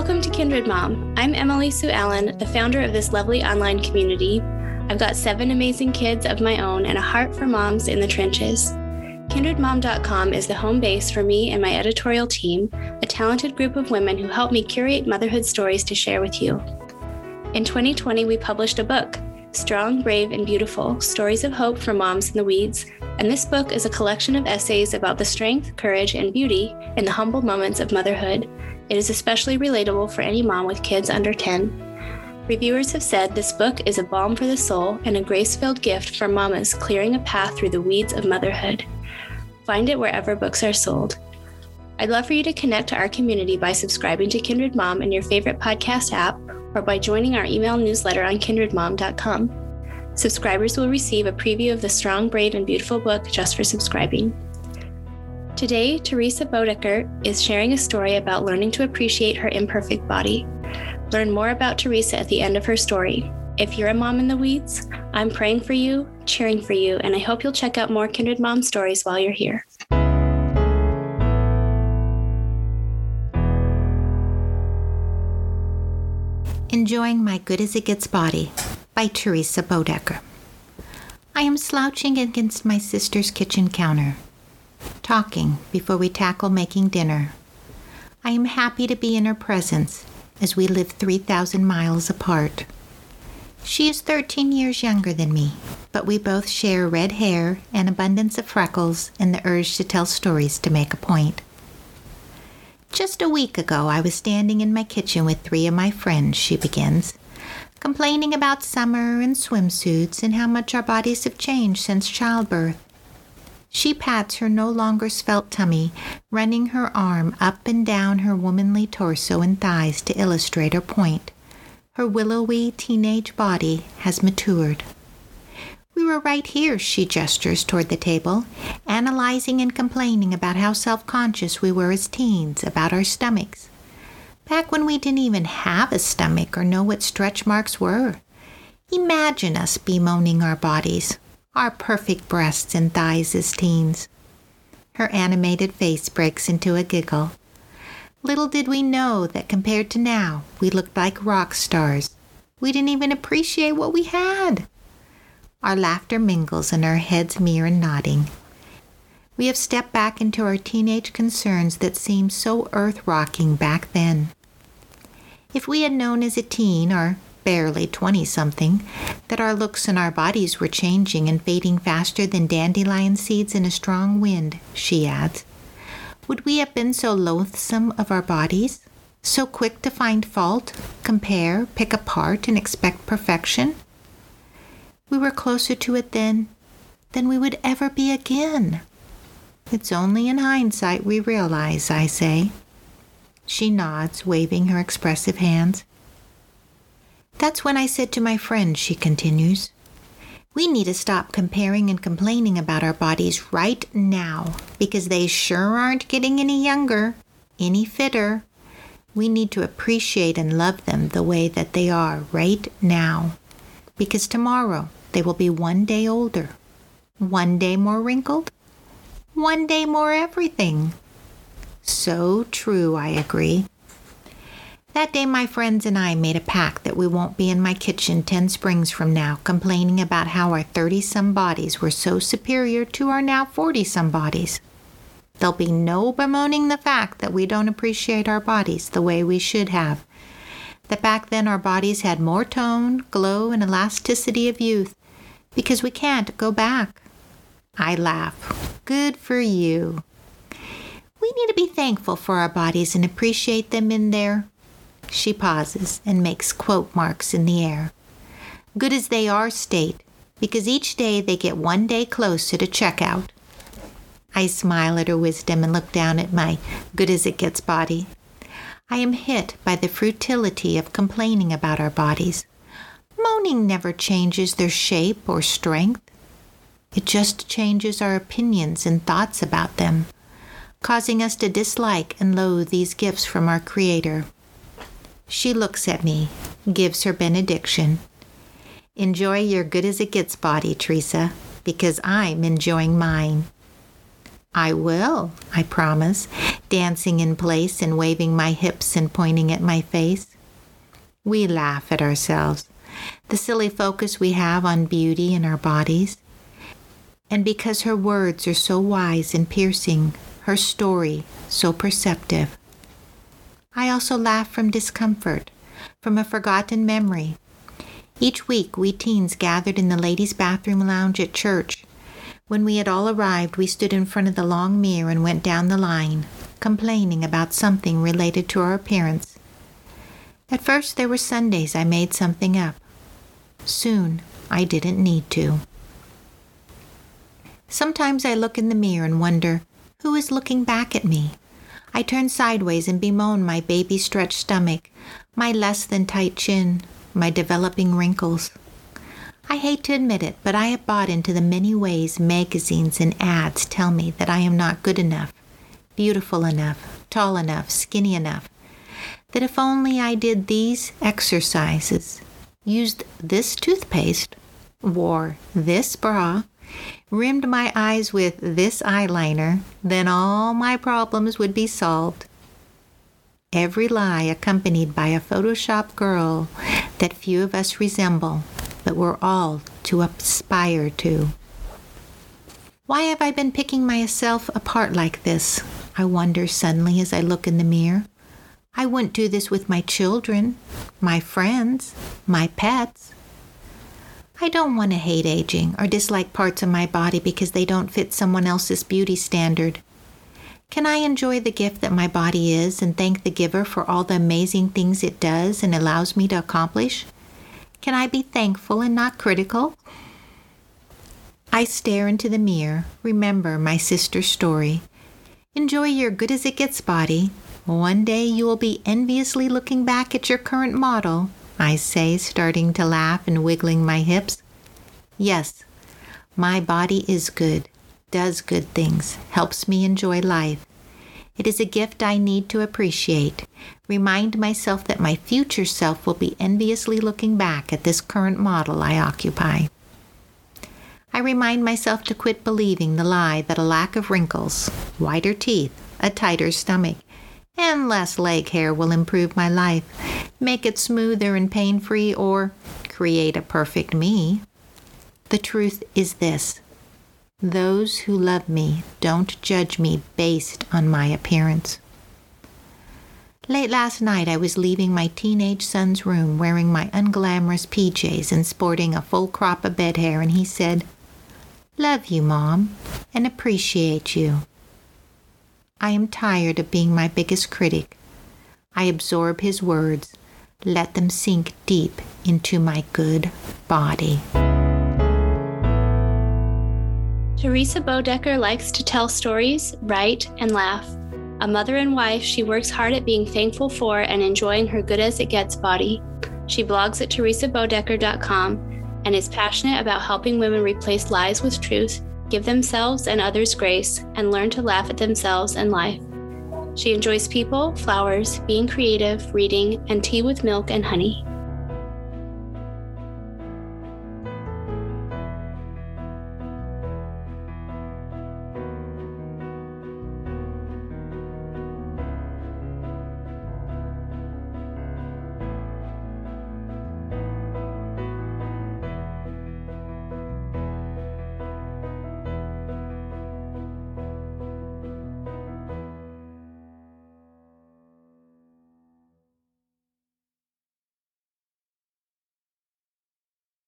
Welcome to Kindred Mom. I'm Emily Sue Allen, the founder of this lovely online community. I've got seven amazing kids of my own and a heart for moms in the trenches. KindredMom.com is the home base for me and my editorial team, a talented group of women who help me curate motherhood stories to share with you. In 2020, we published a book, Strong, Brave, and Beautiful Stories of Hope for Moms in the Weeds. And this book is a collection of essays about the strength, courage, and beauty in the humble moments of motherhood. It is especially relatable for any mom with kids under 10. Reviewers have said this book is a balm for the soul and a grace filled gift for mamas clearing a path through the weeds of motherhood. Find it wherever books are sold. I'd love for you to connect to our community by subscribing to Kindred Mom in your favorite podcast app or by joining our email newsletter on kindredmom.com. Subscribers will receive a preview of the strong, brave, and beautiful book just for subscribing. Today, Theresa Boedeker is sharing a story about learning to appreciate her imperfect body. Learn more about Theresa at the end of her story. If you're a mom in the weeds, I'm praying for you, cheering for you, and I hope you'll check out more Kindred Mom stories while you're here. Enjoying My Good as It Gets Body by Theresa Boedeker. I am slouching against my sister's kitchen counter, talking before we tackle making dinner. I am happy to be in her presence as we live 3,000 miles apart. She is 13 years younger than me, but we both share red hair, an abundance of freckles, and the urge to tell stories to make a point. Just a week ago, I was standing in my kitchen with three of my friends, she begins, complaining about summer and swimsuits and how much our bodies have changed since childbirth. She pats her no longer svelte tummy, running her arm up and down her womanly torso and thighs to illustrate her point. Her willowy teenage body has matured. We were right here, she gestures toward the table, analyzing and complaining about how self conscious we were as teens about our stomachs. Back when we didn't even have a stomach or know what stretch marks were. Imagine us bemoaning our bodies, our perfect breasts and thighs as teens. Her animated face breaks into a giggle. Little did we know that compared to now, we looked like rock stars. We didn't even appreciate what we had. Our laughter mingles and our heads mirror and nodding. We have stepped back into our teenage concerns that seemed so earth rocking back then. If we had known as a teen, or barely 20 something, that our looks and our bodies were changing and fading faster than dandelion seeds in a strong wind, she adds, would we have been so loathsome of our bodies? So quick to find fault, compare, pick apart, and expect perfection? We were closer to it then than we would ever be again. It's only in hindsight we realize, I say. She nods, waving her expressive hands. That's when I said to my friend, she continues, we need to stop comparing and complaining about our bodies right now because they sure aren't getting any younger, any fitter. We need to appreciate and love them the way that they are right now because tomorrow they will be one day older, one day more wrinkled, one day more everything. So true, I agree. That day, my friends and I made a pact that we won't be in my kitchen 10 springs from now complaining about how our 30 some bodies were so superior to our now 40 some bodies. There'll be no bemoaning the fact that we don't appreciate our bodies the way we should have. That back then our bodies had more tone, glow, and elasticity of youth, because we can't go back. I laugh. Good for you. We need to be thankful for our bodies and appreciate them in their. She pauses and makes quote marks in the air. Good as they are state, because each day they get one day closer to checkout. I smile at her wisdom and look down at my good as it gets body. I am hit by the futility of complaining about our bodies. Moaning never changes their shape or strength. It just changes our opinions and thoughts about them, causing us to dislike and loathe these gifts from our Creator. She looks at me, gives her benediction. Enjoy your good as it gets body, Theresa, because I'm enjoying mine. I will, I promise, dancing in place and waving my hips and pointing at my face. We laugh at ourselves, the silly focus we have on beauty in our bodies. And because her words are so wise and piercing, her story so perceptive. I also laugh from discomfort, from a forgotten memory. Each week, we teens gathered in the ladies' bathroom lounge at church. When we had all arrived, we stood in front of the long mirror and went down the line, complaining about something related to our appearance. At first, there were Sundays I made something up. Soon, I didn't need to. Sometimes I look in the mirror and wonder who is looking back at me. I turn sideways and bemoan my baby stretched stomach, my less than tight chin, my developing wrinkles. I hate to admit it, but I have bought into the many ways magazines and ads tell me that I am not good enough, beautiful enough, tall enough, skinny enough. That if only I did these exercises, used this toothpaste, wore this bra, rimmed my eyes with this eyeliner, then all my problems would be solved. Every lie accompanied by a Photoshop girl that few of us resemble, but we're all to aspire to. Why have I been picking myself apart like this? I wonder suddenly as I look in the mirror. I wouldn't do this with my children, my friends, my pets. I don't want to hate aging or dislike parts of my body because they don't fit someone else's beauty standard. Can I enjoy the gift that my body is and thank the giver for all the amazing things it does and allows me to accomplish? Can I be thankful and not critical? I stare into the mirror, remember my sister's story. Enjoy your good as it gets body. One day you will be enviously looking back at your current model I say, starting to laugh and wiggling my hips. Yes, my body is good, does good things, helps me enjoy life. It is a gift I need to appreciate. Remind myself that my future self will be enviously looking back at this current model I occupy. I remind myself to quit believing the lie that a lack of wrinkles, whiter teeth, a tighter stomach, and less leg hair will improve my life, make it smoother and pain free, or create a perfect me. The truth is this those who love me don't judge me based on my appearance. Late last night, I was leaving my teenage son's room wearing my unglamorous PJs and sporting a full crop of bed hair, and he said, Love you, Mom, and appreciate you. I am tired of being my biggest critic. I absorb his words, let them sink deep into my good body. Theresa Boedeker likes to tell stories, write, and laugh. A mother and wife, she works hard at being thankful for and enjoying her good as it gets body. She blogs at theresaboedeker.com and is passionate about helping women replace lies with truth give themselves and others grace, and learn to laugh at themselves and life. She enjoys people, flowers, being creative, reading, and tea with milk and honey.